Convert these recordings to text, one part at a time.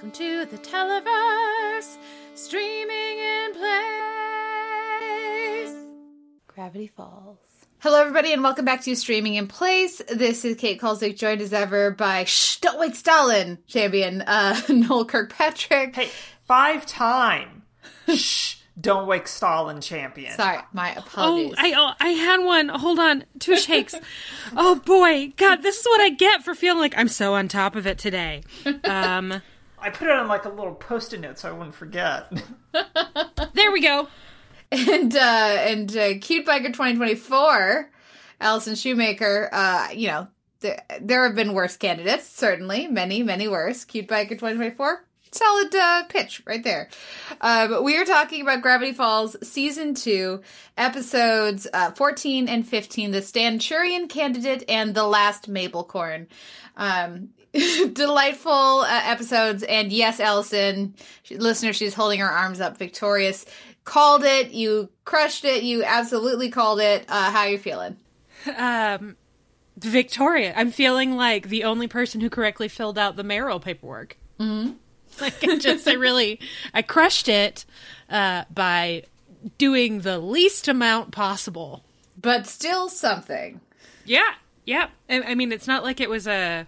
Welcome to the Televerse, streaming in place. Gravity Falls. Hello, everybody, and welcome back to Streaming in Place. This is Kate Kulzick, joined as ever by Shh, Don't Wake Stalin champion uh, Noel Kirkpatrick. Hey, five time. Shh, don't wake Stalin champion. Sorry, my apologies. Oh, apologies. I oh, I had one. Hold on, two shakes. oh boy, God, this is what I get for feeling like I'm so on top of it today. Um, I put it on like a little post-it note so I wouldn't forget. there we go. and uh and uh, cute biker 2024 allison shoemaker uh you know there, there have been worse candidates certainly many many worse cute biker 2024 solid uh, pitch right there uh, but we are talking about gravity falls season 2 episodes uh, 14 and 15 the stanchurian candidate and the last mabelcorn um delightful uh, episodes and yes allison she, listener she's holding her arms up victorious called it you crushed it you absolutely called it uh how are you feeling Um, Victoria, I'm feeling like the only person who correctly filled out the mayoral paperwork. Mm-hmm. Like I just, I really, I crushed it uh, by doing the least amount possible. but still something Yeah, yeah. I, I mean, it's not like it was a,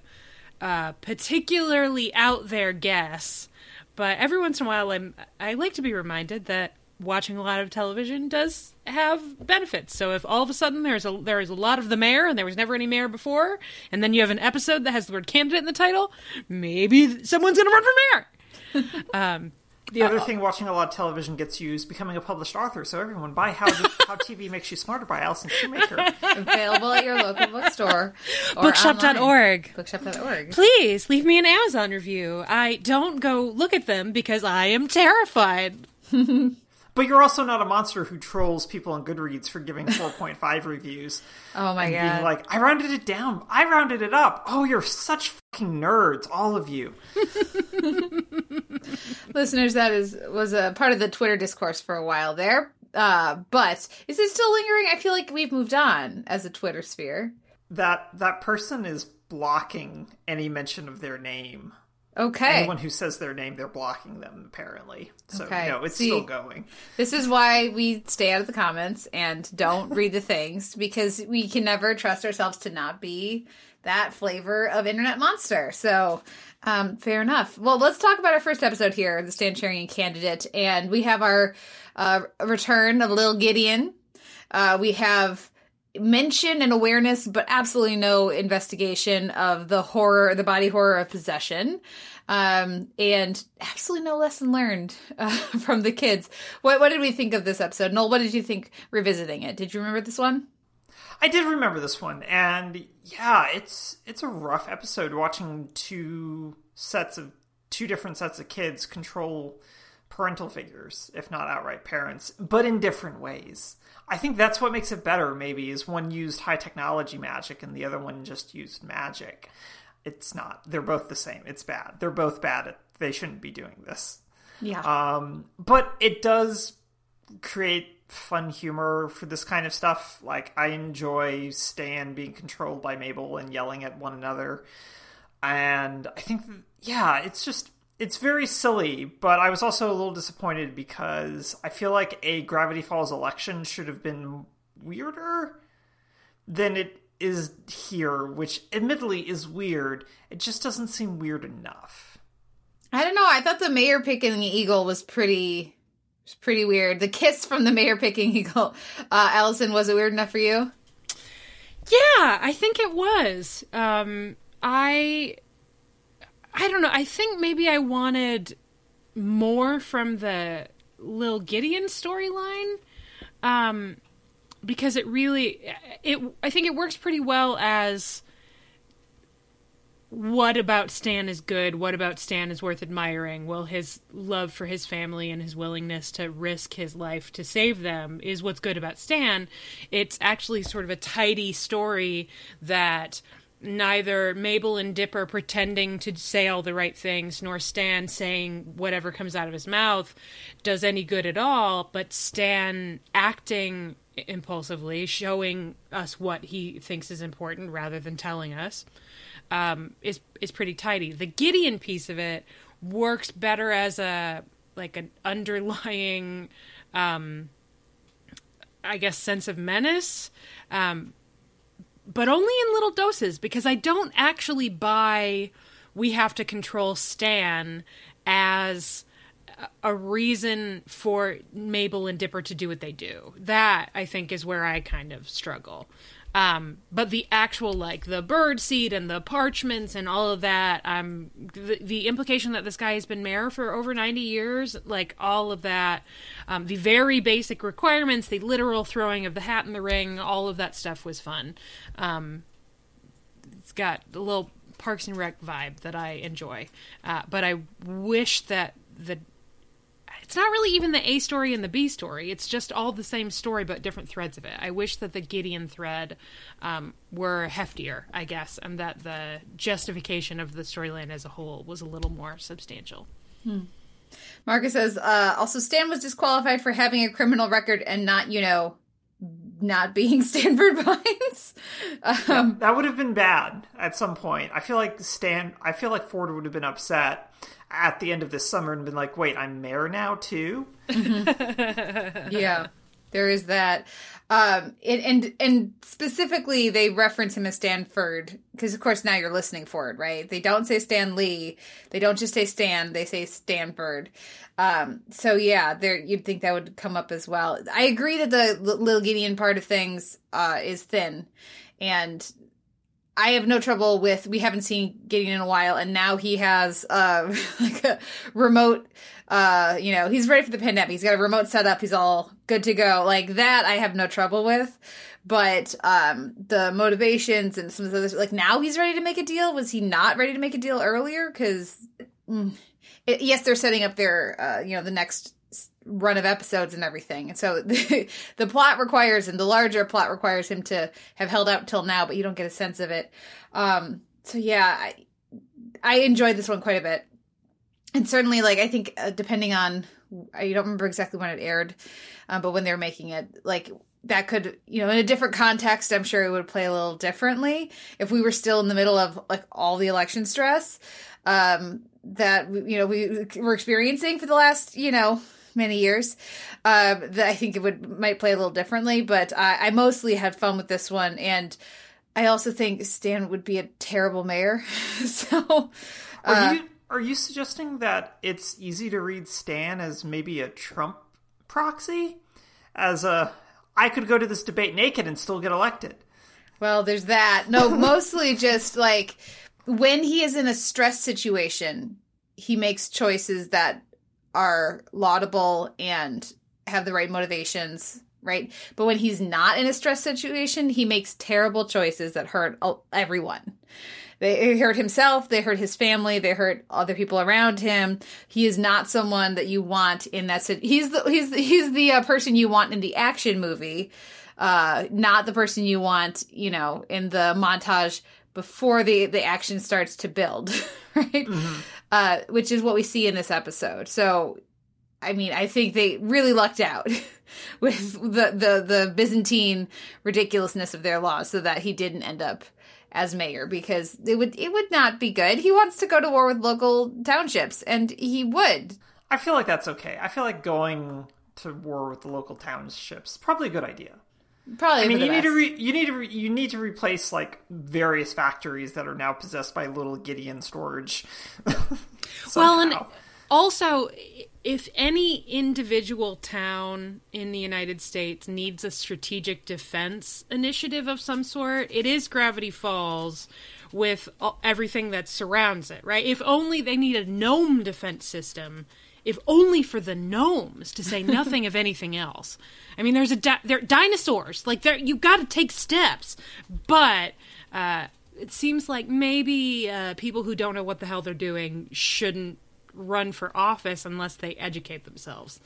a particularly out there guess, but every once in a while, I'm I like to be reminded that watching a lot of television does have benefits. So if all of a sudden there's a there is a lot of the mayor and there was never any mayor before, and then you have an episode that has the word candidate in the title, maybe someone's going to run for mayor. um, The other thing watching a lot of television gets you is becoming a published author. So everyone, buy How, How TV Makes You Smarter by Allison Shoemaker. available at your local bookstore or Bookshop.org. online. bookshop.org Please leave me an Amazon review. I don't go look at them because I am terrified. But you're also not a monster who trolls people on Goodreads for giving 4.5 reviews. oh my Being god like, I rounded it down. I rounded it up. Oh, you're such fucking nerds, all of you. listeners that is was a part of the twitter discourse for a while there uh but is it still lingering i feel like we've moved on as a twitter sphere That that person is blocking any mention of their name. okay Anyone who says their name, they're blocking them, apparently. So, Okay. no, it's See- still going. This is why we stay out of the comments and don't read the things because we can never trust ourselves to not be that flavor of internet monster. So, um, fair enough. Well, let's talk about our first episode here, the Stanchurian candidate, and we have our uh, return of Lil Gideon. Uh, we have mention and awareness, but absolutely no investigation of the horror, the body horror of possession, um, and absolutely no lesson learned uh, from the kids. What what did we think of this episode, Noel? What did you think revisiting it? Did you remember this one? I did remember this one, and yeah, it's it's a rough episode watching two sets of two different sets of kids control parental figures, if not outright parents, but in different ways. I think that's what makes it better. Maybe is one used high technology magic and the other one just used magic. It's not. They're both the same. It's bad. They're both bad. At, they shouldn't be doing this. Yeah. Um, but it does create fun humor for this kind of stuff. Like I enjoy Stan being controlled by Mabel and yelling at one another, and I think yeah, it's just it's very silly. But I was also a little disappointed because I feel like a Gravity Falls election should have been weirder than it is here, which admittedly is weird. It just doesn't seem weird enough. I don't know. I thought the mayor picking the eagle was pretty was pretty weird. The kiss from the mayor picking eagle. Uh, Allison, was it weird enough for you? Yeah, I think it was. Um, I I don't know. I think maybe I wanted more from the Lil Gideon storyline. Um, because it really it I think it works pretty well as what about Stan is good? What about Stan is worth admiring? Well, his love for his family and his willingness to risk his life to save them is what's good about Stan. It's actually sort of a tidy story that neither Mabel and Dipper pretending to say all the right things, nor Stan saying whatever comes out of his mouth does any good at all, but Stan acting impulsively, showing us what he thinks is important rather than telling us, um, is is pretty tidy. The Gideon piece of it works better as a like an underlying um I guess sense of menace. Um but only in little doses because I don't actually buy we have to control Stan as a reason for Mabel and Dipper to do what they do. That I think is where I kind of struggle. Um, but the actual like the bird seed and the parchments and all of that, um, the, the implication that this guy has been mayor for over ninety years, like all of that, um, the very basic requirements, the literal throwing of the hat in the ring, all of that stuff was fun. Um, it's got a little Parks and Rec vibe that I enjoy, uh, but I wish that the it's not really even the A story and the B story. It's just all the same story, but different threads of it. I wish that the Gideon thread um, were heftier, I guess, and that the justification of the storyline as a whole was a little more substantial. Hmm. Marcus says, uh, also, Stan was disqualified for having a criminal record and not, you know, not being Stanford Pines. Um, yeah, that would have been bad at some point. I feel like Stan, I feel like Ford would have been upset at the end of this summer and been like, wait, I'm mayor now too? yeah, there is that. Um, and, and, specifically, they reference him as Stanford because, of course, now you're listening for it, right? They don't say Stan Lee. They don't just say Stan. They say Stanford. Um, so yeah, there you'd think that would come up as well. I agree that the Little Gideon part of things uh, is thin, and I have no trouble with. We haven't seen Gideon in a while, and now he has uh, like a remote. Uh, you know, he's ready for the pandemic. He's got a remote set up. He's all good to go. Like that, I have no trouble with. But um, the motivations and some of the like now he's ready to make a deal. Was he not ready to make a deal earlier? Because mm, yes, they're setting up their, uh, you know, the next run of episodes and everything. And so the, the plot requires, and the larger plot requires him to have held out till now, but you don't get a sense of it. Um, so yeah, I, I enjoyed this one quite a bit. And certainly, like, I think uh, depending on, I don't remember exactly when it aired, um, but when they were making it, like, that could, you know, in a different context, I'm sure it would play a little differently if we were still in the middle of like all the election stress um, that you know we were experiencing for the last, you know, many years. Um, that I think it would might play a little differently, but I, I mostly had fun with this one, and I also think Stan would be a terrible mayor. so, uh, are you are you suggesting that it's easy to read Stan as maybe a Trump proxy, as a I could go to this debate naked and still get elected? Well, there's that. No, mostly just like when he is in a stress situation, he makes choices that are laudable and have the right motivations, right? But when he's not in a stress situation, he makes terrible choices that hurt everyone. They hurt himself, they hurt his family, they hurt other people around him. He is not someone that you want in that situation. He's the he's the, he's the uh, person you want in the action movie, uh, not the person you want, you know, in the montage before the the action starts to build, right? Mm-hmm. Uh, which is what we see in this episode. So, I mean, I think they really lucked out with the the the Byzantine ridiculousness of their laws, so that he didn't end up as mayor because it would it would not be good. He wants to go to war with local townships, and he would. I feel like that's okay. I feel like going to war with the local townships probably a good idea. Probably. I mean, you need to re- you need to re- you need to replace like various factories that are now possessed by little Gideon storage. well, and also, if any individual town in the United States needs a strategic defense initiative of some sort, it is Gravity Falls with everything that surrounds it, right? If only they need a gnome defense system if only for the gnomes, to say nothing of anything else. I mean, there's a di- they're dinosaurs. Like, there you got to take steps, but uh, it seems like maybe uh, people who don't know what the hell they're doing shouldn't run for office unless they educate themselves.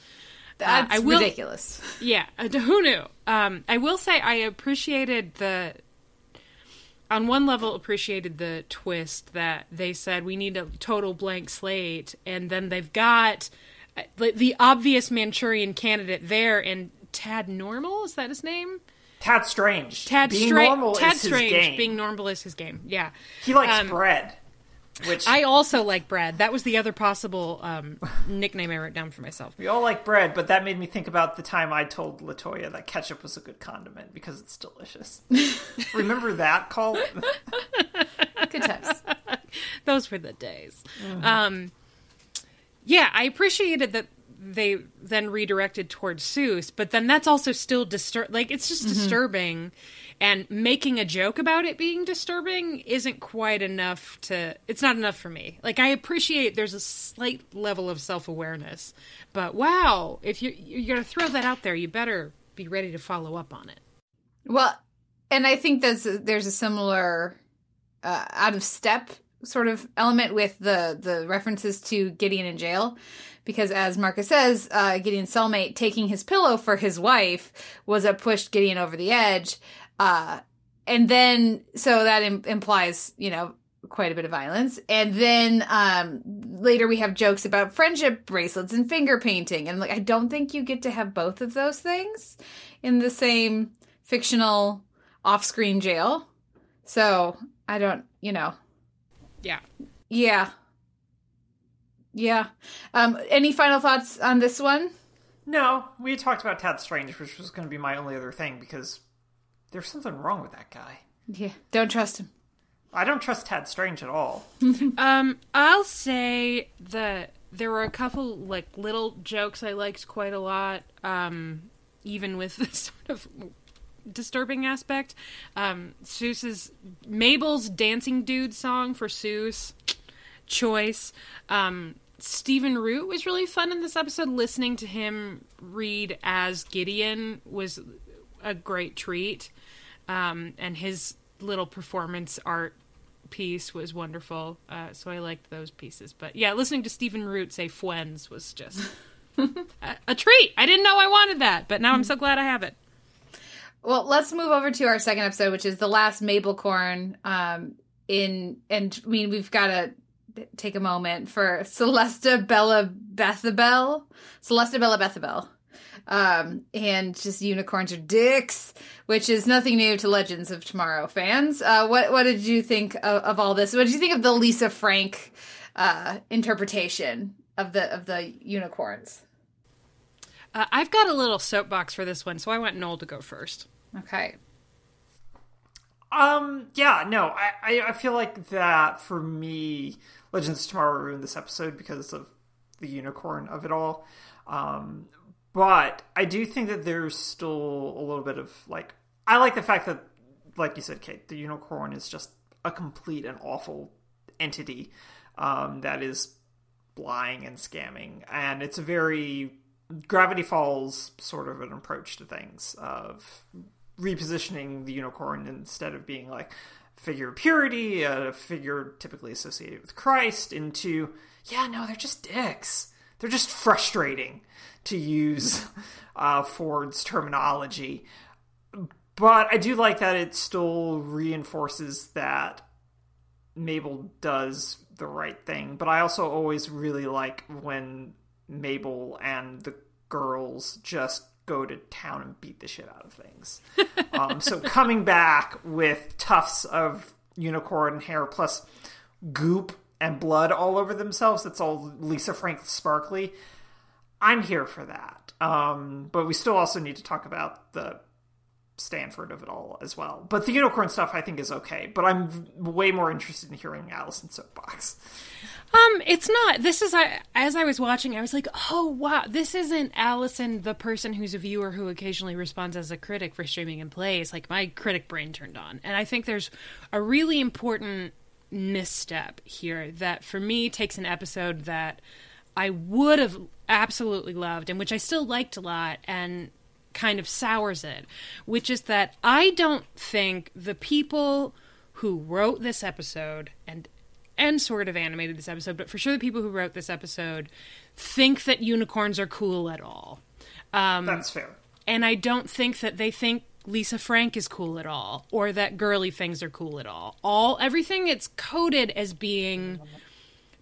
That's uh, I will, ridiculous. Yeah, uh, who knew? Um, I will say I appreciated the on one level appreciated the twist that they said we need a total blank slate and then they've got uh, the obvious manchurian candidate there and tad normal is that his name tad strange tad, Stra- tad strange being normal is his game yeah he likes um, bread Which I also like bread. That was the other possible um, nickname I wrote down for myself. we all like bread, but that made me think about the time I told Latoya that ketchup was a good condiment because it's delicious. Remember that call? Good times. Those were the days. Um, yeah, I appreciated that they then redirected towards Soos, but then that's also still disturb. Like it's just disturbing, and making a joke about it being disturbing isn't quite enough to. It's not enough for me. Like I appreciate there's a slight level of self awareness, but wow, if you you're gonna throw that out there, you better be ready to follow up on it. Well, and I think there's a, there's a similar uh, out of step sort of element with the the references to Gideon in jail, because as Marcus says, uh, Gideon's cellmate taking his pillow for his wife was what pushed Gideon over the edge, uh, and then so that Im- implies you know quite a bit of violence, and then um, later we have jokes about friendship bracelets and finger painting, and like I don't think you get to have both of those things in the same fictional off-screen jail. So I don't, you know, Yeah. yeah, yeah. Um, any final thoughts on this one? No, we talked about Tad Strange, which was going to be my only other thing because there's something wrong with that guy. Yeah, don't trust him. I don't trust Tad Strange at all. Um, I'll say that there were a couple like little jokes I liked quite a lot. Um, even with this sort of disturbing aspect. Um, Soos's Mabel's dancing dude song for Seuss choice. Um, Stephen Root was really fun in this episode. Listening to him read as Gideon was a great treat. Um, and his little performance art piece was wonderful. Uh, so I liked those pieces. But yeah, listening to Stephen Root say Fwens was just a, a treat. I didn't know I wanted that, but now I'm so glad I have it. Well, let's move over to our second episode, which is the last Mabelcorn. Um, in and I mean, we've got to take a moment for Celesta Bella Bethabel, Celesta Bella Bethabel, um, and just unicorns are dicks, which is nothing new to Legends of Tomorrow fans. Uh, what what did you think of, of all this? What did you think of the Lisa Frank uh, interpretation of the of the unicorns? Uh, I've got a little soapbox for this one, so I want Noel to go first. Okay. Um, yeah, no, I, I, feel like that for me, Legends of Tomorrow ruined this episode because of the unicorn of it all. Um, but I do think that there's still a little bit of like, I like the fact that, like you said, Kate, the unicorn is just a complete and awful entity um, that is lying and scamming, and it's a very Gravity Falls sort of an approach to things of repositioning the unicorn instead of being like figure of purity, a figure typically associated with Christ, into yeah, no, they're just dicks. They're just frustrating to use uh, Ford's terminology. But I do like that it still reinforces that Mabel does the right thing. But I also always really like when Mabel and the girls just go to town and beat the shit out of things. um, so coming back with tufts of unicorn hair plus goop and blood all over themselves, that's all Lisa Frank sparkly. I'm here for that. Um, but we still also need to talk about the Stanford of it all as well. But the unicorn stuff I think is okay. But I'm way more interested in hearing Allison's soapbox. Um, it's not. This is I as I was watching, I was like, oh wow, this isn't Allison, the person who's a viewer who occasionally responds as a critic for Streaming in Place. Like my critic brain turned on, and I think there's a really important misstep here that for me takes an episode that I would have absolutely loved and which I still liked a lot and kind of sours it, which is that I don't think the people who wrote this episode and and sort of animated this episode, but for sure the people who wrote this episode think that unicorns are cool at all. Um, That's fair. and I don't think that they think Lisa Frank is cool at all, or that girly things are cool at all. All everything it's coded as being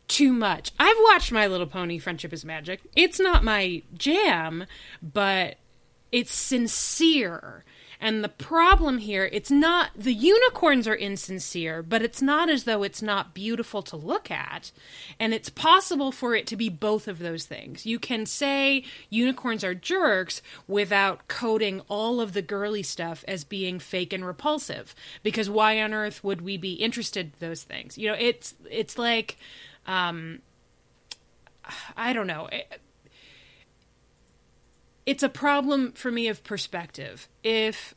too much. I've watched My Little Pony: Friendship is Magic. It's not my jam, but it's sincere And the problem here, it's not the unicorns are insincere, but it's not as though it's not beautiful to look at. And it's possible for it to be both of those things. You can say unicorns are jerks without coding all of the girly stuff as being fake and repulsive. Because why on earth would we be interested in those things? You know, it's it's like um I don't know. It, it's a problem for me of perspective. If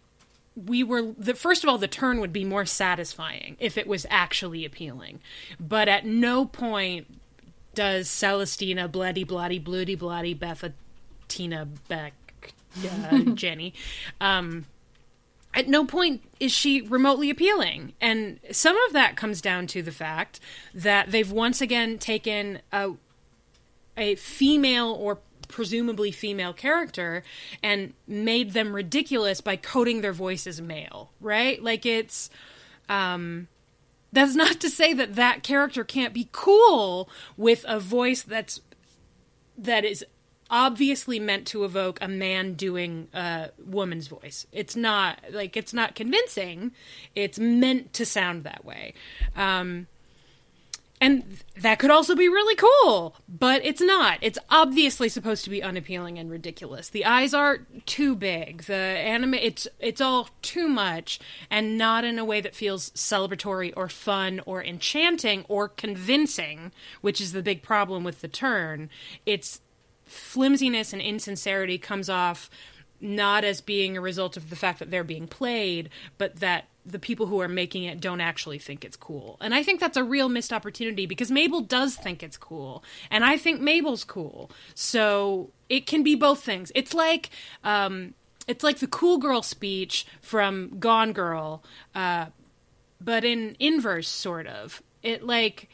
we were the first of all the turn would be more satisfying if it was actually appealing. But at no point does Celestina bloody bloody bloody bloody Bethatina Beck uh, Jenny um at no point is she remotely appealing. And some of that comes down to the fact that they've once again taken a a female or presumably female character and made them ridiculous by coding their voice as male, right? Like it's um that's not to say that that character can't be cool with a voice that's that is obviously meant to evoke a man doing a woman's voice. It's not like it's not convincing. It's meant to sound that way. Um and that could also be really cool, but it's not. It's obviously supposed to be unappealing and ridiculous. The eyes are too big. The anime it's it's all too much and not in a way that feels celebratory or fun or enchanting or convincing, which is the big problem with the turn. It's flimsiness and insincerity comes off not as being a result of the fact that they're being played, but that the people who are making it don't actually think it's cool. And I think that's a real missed opportunity because Mabel does think it's cool. And I think Mabel's cool. So it can be both things. It's like um, it's like the cool girl speech from Gone Girl, uh, but in inverse sort of. It like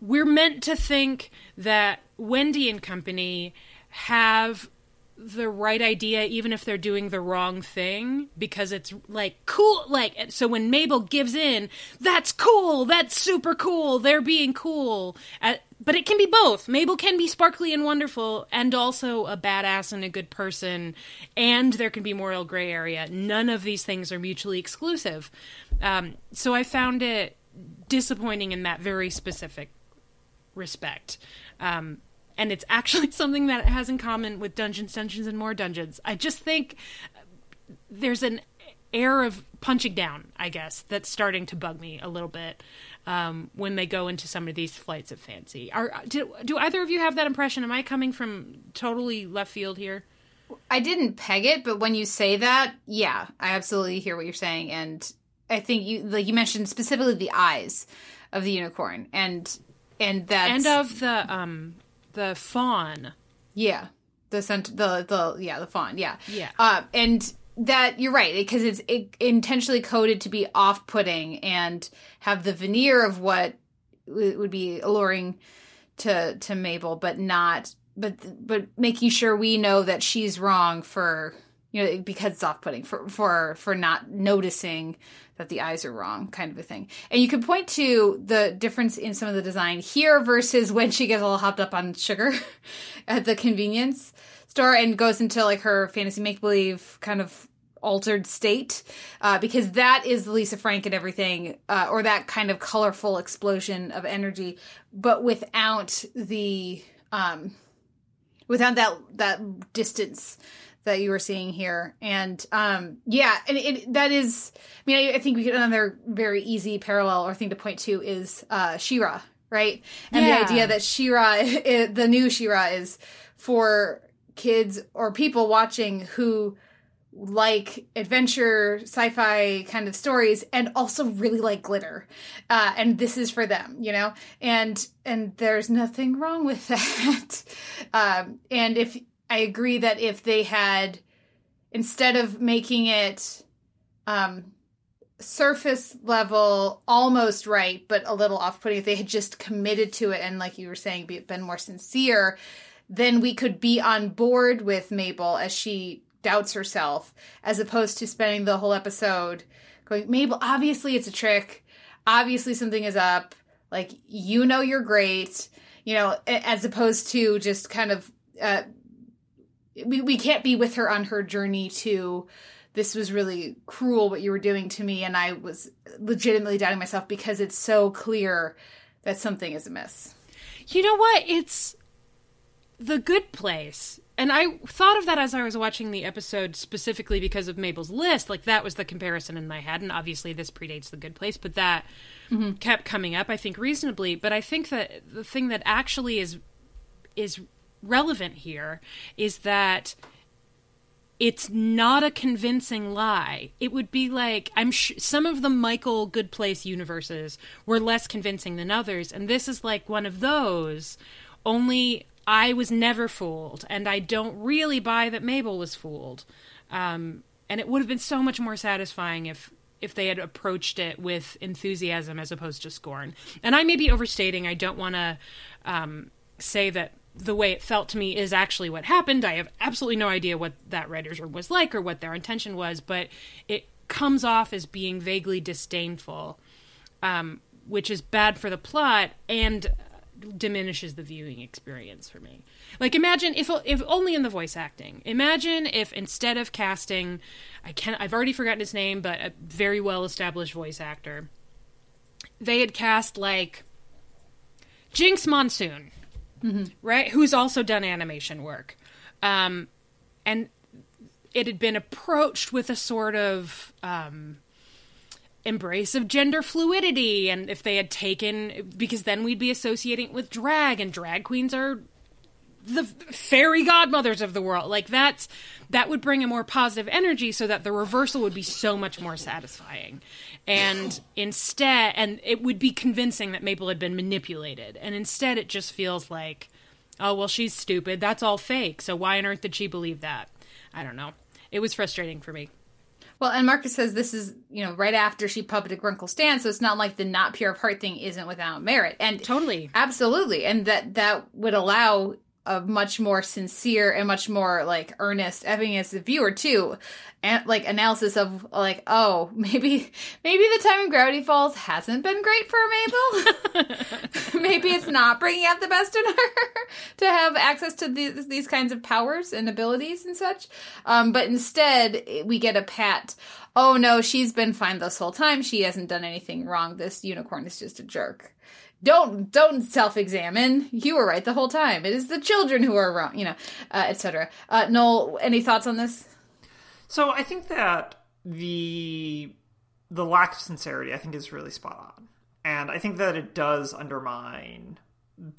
we're meant to think that Wendy and company have the right idea even if they're doing the wrong thing because it's like cool like so when Mabel gives in that's cool that's super cool they're being cool uh, but it can be both. Mabel can be sparkly and wonderful and also a badass and a good person and there can be moral gray area. None of these things are mutually exclusive. Um, so I found it disappointing in that very specific respect. Um, and it's actually something that it has in common with Dungeons, Dungeons, and More Dungeons. I just think there's an air of punching down, I guess, that's starting to bug me a little bit um, when they go into some of these flights of fancy. Are do, do either of you have that impression? Am I coming from totally left field here? I didn't peg it, but when you say that, yeah, I absolutely hear what you're saying, and I think you like you mentioned specifically the eyes of the unicorn, and and that and of the um the fawn. Yeah, the cent- the the yeah the fawn. Yeah, yeah, uh, and that you're right because it's it, intentionally coded to be off-putting and have the veneer of what would be alluring to to Mabel, but not but but making sure we know that she's wrong for you know because it's off-putting for for for not noticing that the eyes are wrong kind of a thing. And you can point to the difference in some of the design here versus when she gets all hopped up on sugar at the convenience store and goes into like her fantasy make-believe kind of altered state uh, because that is lisa frank and everything uh, or that kind of colorful explosion of energy but without the um without that that distance that you were seeing here. And um, yeah, and it, that is, I mean, I, I think we could another very easy parallel or thing to point to is uh, She-Ra, right? And Yeah. the idea that She-Ra, the new She-Ra, is for kids or people watching who like adventure sci-fi kind of stories and also really like glitter uh, and this is for them you know and and there's nothing wrong with that um, and if i agree that if they had instead of making it um surface level almost right but a little off-putting if they had just committed to it and like you were saying be, been more sincere then we could be on board with mabel as she doubts herself as opposed to spending the whole episode going mabel obviously it's a trick. Obviously something is up. Like you know you're great you know as opposed to just kind of uh we, we can't be with her on her journey to this was really cruel what you were doing to me and I was legitimately doubting myself because it's so clear that something is amiss. You know what? It's the good place. And I thought of that as I was watching the episode specifically because of Mabel's list. Like that was the comparison in my head. And obviously this predates the good place, but that mm-hmm. kept coming up, I think, reasonably. But I think that the thing that actually is is relevant here is that it's not a convincing lie. It would be like I'm sh- some of the Michael Good Place universes were less convincing than others, and this is like one of those. Only I was never fooled, and I don't really buy that Mabel was fooled. Um, and it would have been so much more satisfying if if they had approached it with enthusiasm as opposed to scorn. And I may be overstating. I don't want to um, say that the way it felt to me is actually what happened. I have absolutely no idea what that writer's room was like or what their intention was, but it comes off as being vaguely disdainful, um, which is bad for the plot and diminishes the viewing experience for me. Like imagine if if only in the voice acting. Imagine if instead of casting I can I've already forgotten his name, but a very well established voice actor. They had cast like Jinkx Monsoon mm-hmm. right? Who's also done animation work. Um, and it had been approached with a sort of um, embrace of gender fluidity. And if they had taken, because then we'd be associating it with drag, and drag queens are the fairy godmothers of the world like that's that would bring a more positive energy so that the reversal would be so much more satisfying. And instead and it would be convincing that Mabel had been manipulated. And instead it just feels like oh well she's stupid. That's all fake. So why on earth did she believe that? I don't know. It was frustrating for me. Well, and Marcus says this is, you know, right after she puppeted Grunkle Stan, so it's not like the not pure of heart thing isn't without merit. And totally. Absolutely. And that that would allow a much more sincere and much more like earnest. Evan as the viewer too and like analysis of like oh maybe maybe the time in gravity falls hasn't been great for mabel. Maybe it's not bringing out the best in her to have access to these, these kinds of powers and abilities and such. Um, but instead we get a pat oh no she's been fine this whole time. She hasn't done anything wrong. This unicorn is just a jerk don't don't self-examine. You were right the whole time. It is the children who are wrong you know uh, etc uh, noel any thoughts on this? So i think that the the lack of sincerity i think is really spot on. And i think that it does undermine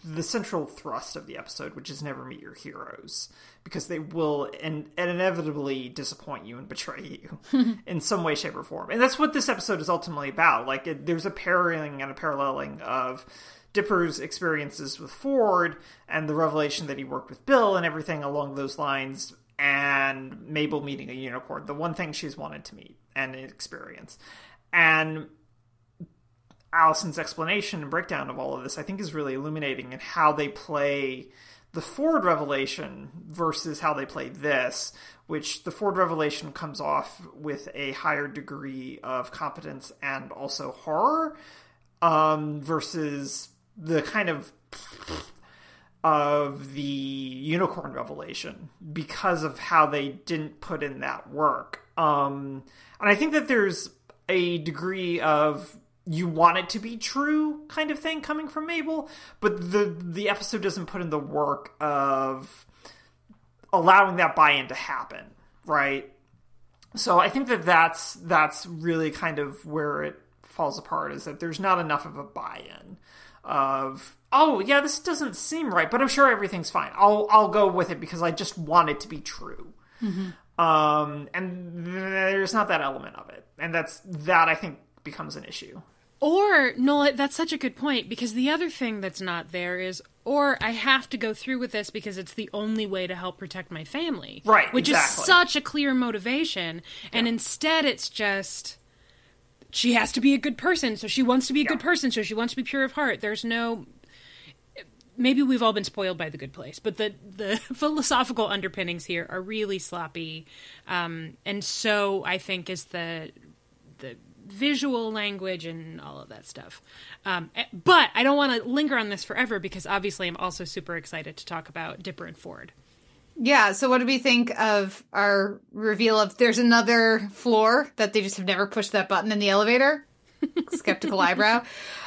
the central thrust of the episode, which is never meet your heroes, because they will and, and inevitably disappoint you and betray you in some way, shape, or form. And that's what this episode is ultimately about. Like, it, there's a pairing and a paralleling of Dipper's experiences with Ford and the revelation that he worked with Bill and everything along those lines, and Mabel meeting a unicorn, the one thing she's wanted to meet and experience. And Allison's explanation and breakdown of all of this, I think, is really illuminating in how they play the Ford Revelation versus how they play this, which the Ford Revelation comes off with a higher degree of competence and also horror, um, versus the kind of of the unicorn revelation because of how they didn't put in that work. Um, and I think that there's a degree of you want it to be true kind of thing coming from Mabel, but the the episode doesn't put in the work of allowing that buy-in to happen, right? So I think that that's that's really kind of where it falls apart is that there's not enough of a buy-in of oh yeah this doesn't seem right but I'm sure everything's fine I'll I'll go with it because I just want it to be true mm-hmm. um, and there's not that element of it and that's that I think becomes an issue or no, that's such a good point because the other thing that's not there is or I have to go through with this because it's the only way to help protect my family. Right. Which exactly. is such a clear motivation. And yeah. instead it's just she has to be a good person, so she wants to be a yeah. good person, so she wants to be pure of heart. There's no maybe we've all been spoiled by the good place, but the the philosophical underpinnings here are really sloppy. Um, and so I think is the the visual language and all of that stuff. Um, eh, but I don't want to linger on this forever because obviously I'm also super excited to talk about Dipper and Ford. Yeah, so what do we think of our reveal of there's another floor that they just have never pushed that button in the elevator? Skeptical eyebrow.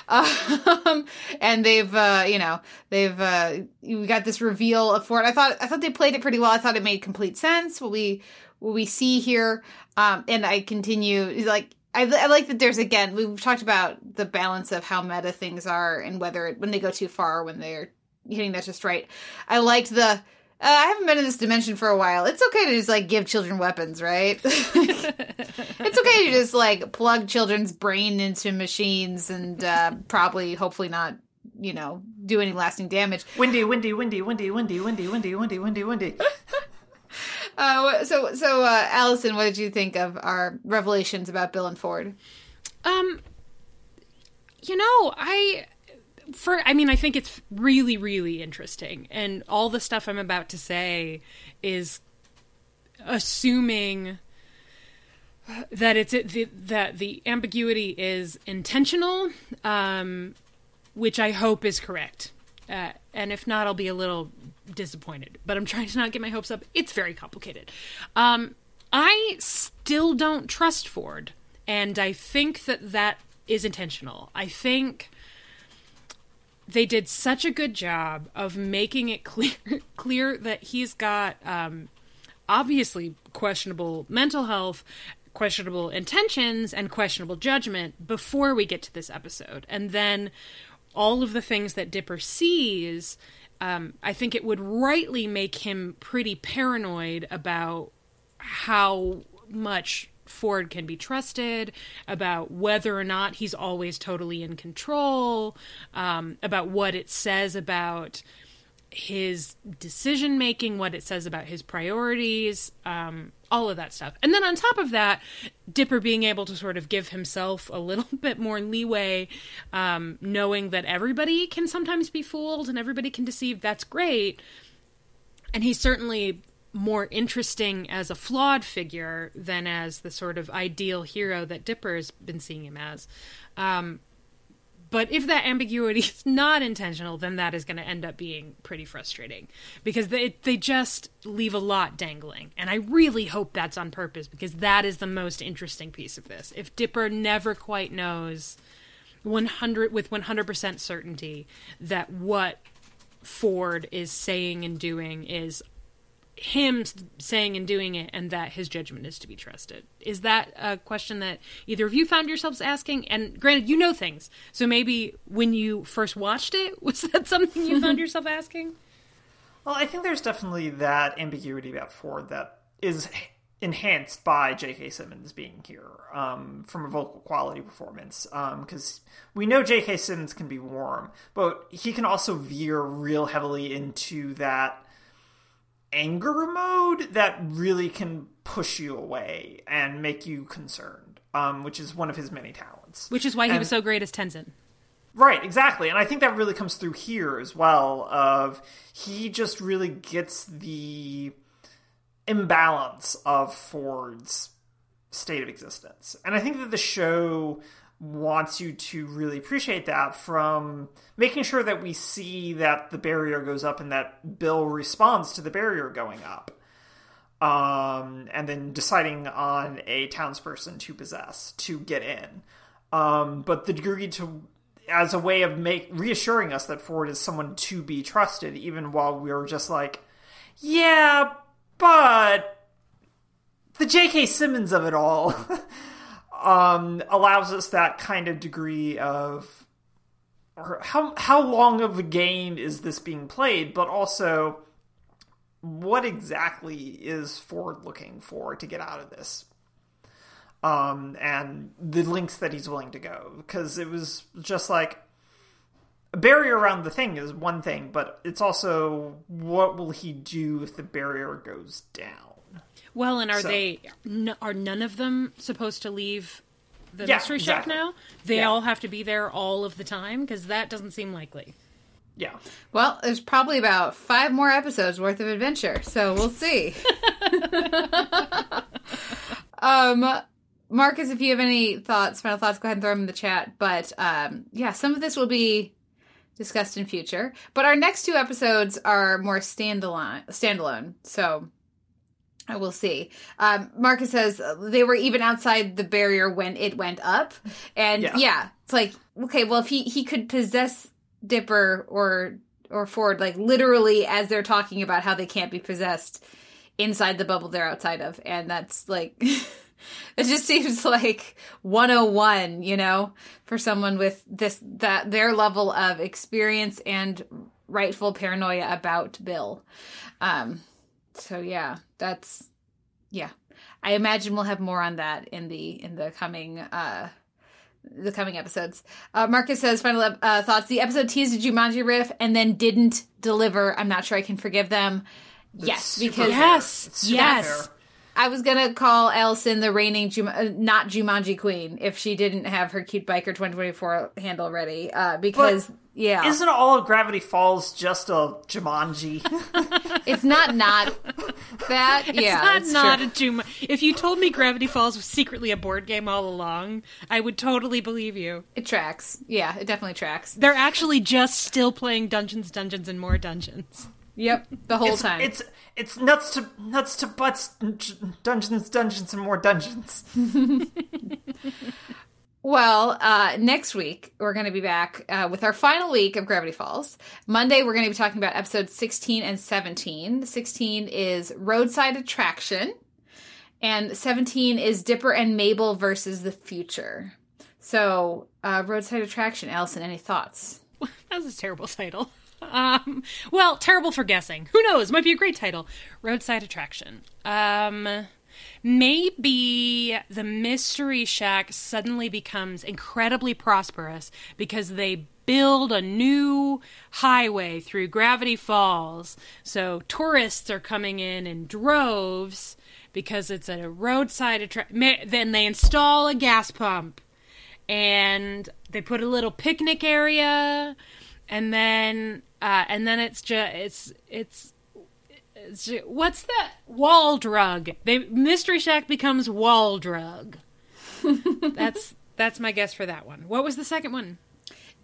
Um, and they've, uh, you know, they've, uh, we got this reveal of Ford. I thought, I thought they played it pretty well. I thought it made complete sense. What we, what we see here. Um, and I continue, like, I, I like that there's again, we've talked about the balance of how meta things are and whether when they go too far, when they're hitting that just right. I liked the, uh, I haven't been in this dimension for a while. It's okay to just like give children weapons, right? it's okay to just like plug children's brain into machines and uh, probably, hopefully, not, you know, do any lasting damage. Windy, windy, windy, windy, windy, windy, windy, windy, windy, windy. Uh, so, so uh, Allison, what did you think of our revelations about Bill and Ford? Um, you know, I for I mean, I think it's really, really interesting, and all the stuff I'm about to say is assuming that it's the, that the ambiguity is intentional, um, which I hope is correct. Uh, and if not, I'll be a little disappointed. But I'm trying to not get my hopes up. It's very complicated. Um, I still don't trust Ford, and I think that that is intentional. I think they did such a good job of making it clear clear that he's got um, obviously questionable mental health questionable intentions and questionable judgment before we get to this episode and then all of the things that dipper sees um, i think it would rightly make him pretty paranoid about how much Ford can be trusted, about whether or not he's always totally in control, um, about what it says about his decision making, what it says about his priorities, um, all of that stuff. And then on top of that, Dipper being able to sort of give himself a little bit more leeway, um, knowing that everybody can sometimes be fooled and everybody can deceive, that's great. And he's certainly more interesting as a flawed figure than as the sort of ideal hero that Dipper's been seeing him as. Um, but if that ambiguity is not intentional, then that is going to end up being pretty frustrating because they they just leave a lot dangling, and I really hope that's on purpose because that is the most interesting piece of this. If Dipper never quite knows 100 with 100% certainty that what Ford is saying and doing is him saying and doing it and that his judgment is to be trusted. Is that a question that either of you found yourselves asking? And granted you know things. So maybe when you first watched it was that something you found yourself asking? Well i think there's definitely that ambiguity about ford that is enhanced by j.k simmons being here um, from a vocal quality performance because um, we know j.k simmons can be warm but he can also veer real heavily into that anger mode that really can push you away and make you concerned, um, which is one of his many talents. Which is why he was so great as Tenzin. Right, exactly. And I think that really comes through here as well of he just really gets the imbalance of Ford's state of existence. And I think that the show wants you to really appreciate that from making sure that we see that the barrier goes up and that Bill responds to the barrier going up. Um, and then deciding on a townsperson to possess to get in. Um, but the degree to as a way of make reassuring us that Ford is someone to be trusted, even while we were just like, yeah, but the J.K. Simmons of it all. um, allows us that kind of degree of how how long of a game is this being played, but also what exactly is Ford looking for to get out of this, um, and the links that he's willing to go because it was just like a barrier around the thing is one thing, but it's also what will he do if the barrier goes down. Well, and are so. they are none of them supposed to leave the yeah, mystery exactly. shop now? They yeah. all have to be there all of the time because that doesn't seem likely. Yeah. Well, there's probably about five more episodes worth of adventure, so we'll see. um, Marcus, if you have any thoughts, final thoughts, go ahead and throw them in the chat. But um, yeah, some of this will be discussed in future. But our next two episodes are more standalone. Standalone. So I will see. Um, Marcus says they were even outside the barrier when it went up, and yeah. Yeah. it's like okay, well if he he could possess Dipper or or Ford like literally as they're talking about how they can't be possessed inside the bubble they're outside of, and that's like. It just seems like 101, you know, for someone with this that their level of experience and rightful paranoia about Bill. Um so yeah, that's yeah. I imagine we'll have more on that in the in the coming uh the coming episodes. Uh, Marcus says final uh, thoughts. The episode teased a Jumanji riff and then didn't deliver. I'm not sure I can forgive them. yes, because fair. Yes, It's super yes. Fair. I was gonna call Allison the reigning Jum- uh, not Jumanji queen if she didn't have her cute biker 2024 handle ready. Uh, because yeah, Isn't all of Gravity Falls just a Jumanji? it's not not that. yeah, not that's not true. a Juma. If you told me Gravity Falls was secretly a board game all along, I would totally believe you. it tracks. Yeah, it definitely tracks. They're actually just still playing Dungeons, Dungeons, and more Dungeons. Yep, the whole it's, time. it's it's nuts to nuts to butts, dungeons, dungeons, and more dungeons. Well, uh, next week we're going to be back uh, with our final week of Gravity Falls. Monday we're going to be talking about episodes 16 and 17. 16 is Roadside Attraction, and 17 is Dipper and Mabel versus the future. So, uh, Roadside Attraction, Allison, any thoughts? That was a terrible title. Um, well, terrible for guessing. Who knows? Might be a great title. Roadside Attraction. Um, maybe the Mystery Shack suddenly becomes incredibly prosperous because they build a new highway through Gravity Falls. So tourists are coming in in droves because it's a roadside attraction. Then they install a gas pump and they put a little picnic area and then uh, and then it's just it's it's what's that wall drug? They mystery shack becomes wall drug. That's that's my guess for that one. What was the second one?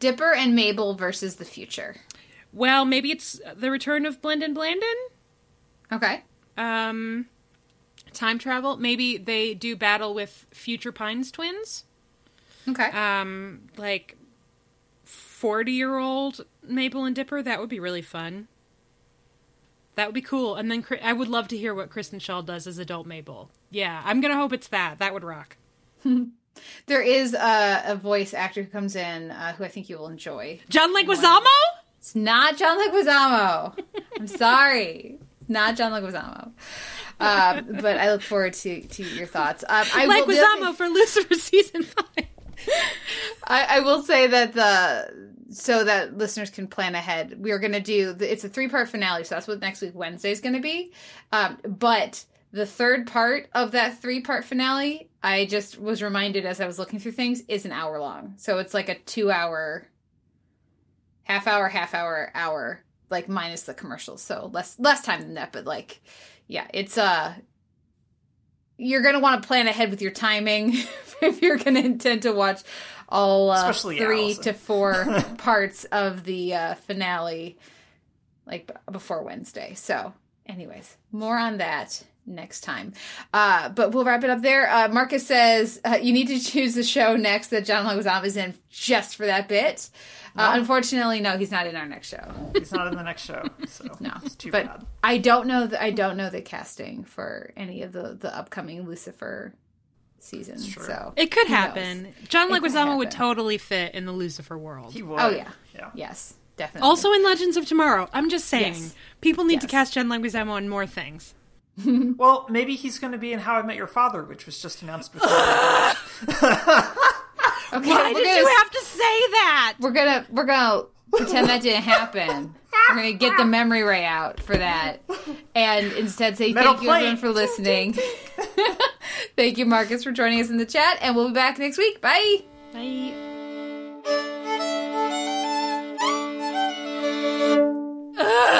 Dipper and Mabel versus the future. well maybe it's the return of Blendin Blandin Okay. um time travel. Maybe they do battle with future pines twins. Okay. um like 40 year old Mabel and Dipper that would be really fun that would be cool and then I would love to hear what Kristen Schaal does as adult Mabel yeah I'm gonna hope it's that that would rock there is a, a voice actor who comes in uh, who I think you will enjoy. John Leguizamo It's not John Leguizamo. I'm sorry. It's not John Leguizamo. Um, but I look forward to, to your thoughts. Um, I will, Leguizamo thing- for Lucifer season 5 I, I will say that the so that listeners can plan ahead. We are going to do it's a three part finale, so that's what next week Wednesday is going to be. Um, but the third part of that three part finale, I just was reminded as I was looking through things, is an hour long. So it's like a two hour, half hour, half hour, hour, like minus the commercials. So less less time than that, but like, yeah, it's uh you're gonna want to plan ahead with your timing if you're gonna intend to watch all uh, three Allison. to four parts of the uh, finale, like b- before Wednesday. So, anyways, more on that next time. Uh, but we'll wrap it up there. Uh, Marcus says uh, you need to choose the show next that John Leguizamo is in just for that bit. Uh, unfortunately, no, he's not in our next show. He's not in the next show, so No, it's too but bad. I don't know. The, I don't know the casting for any of the the upcoming Lucifer seasons. true. So it could who knows? happen John It Leguizamo would totally fit in the Lucifer world He would. Oh yeah, yeah. yes, definitely. also in Legends of Tomorrow I'm just saying Yes. people need to cast John Leguizamo on more things well, maybe he's going to be in How I Met Your Father, which was just announced before. Okay, Why did gonna, you have to say that? We're gonna we're gonna pretend that didn't happen. We're gonna get the memory ray out for that, and instead say Metal thank plate. you everyone for listening. thank you, Marcus, for joining us in the chat, and we'll be back next week. Bye. Bye. Ugh.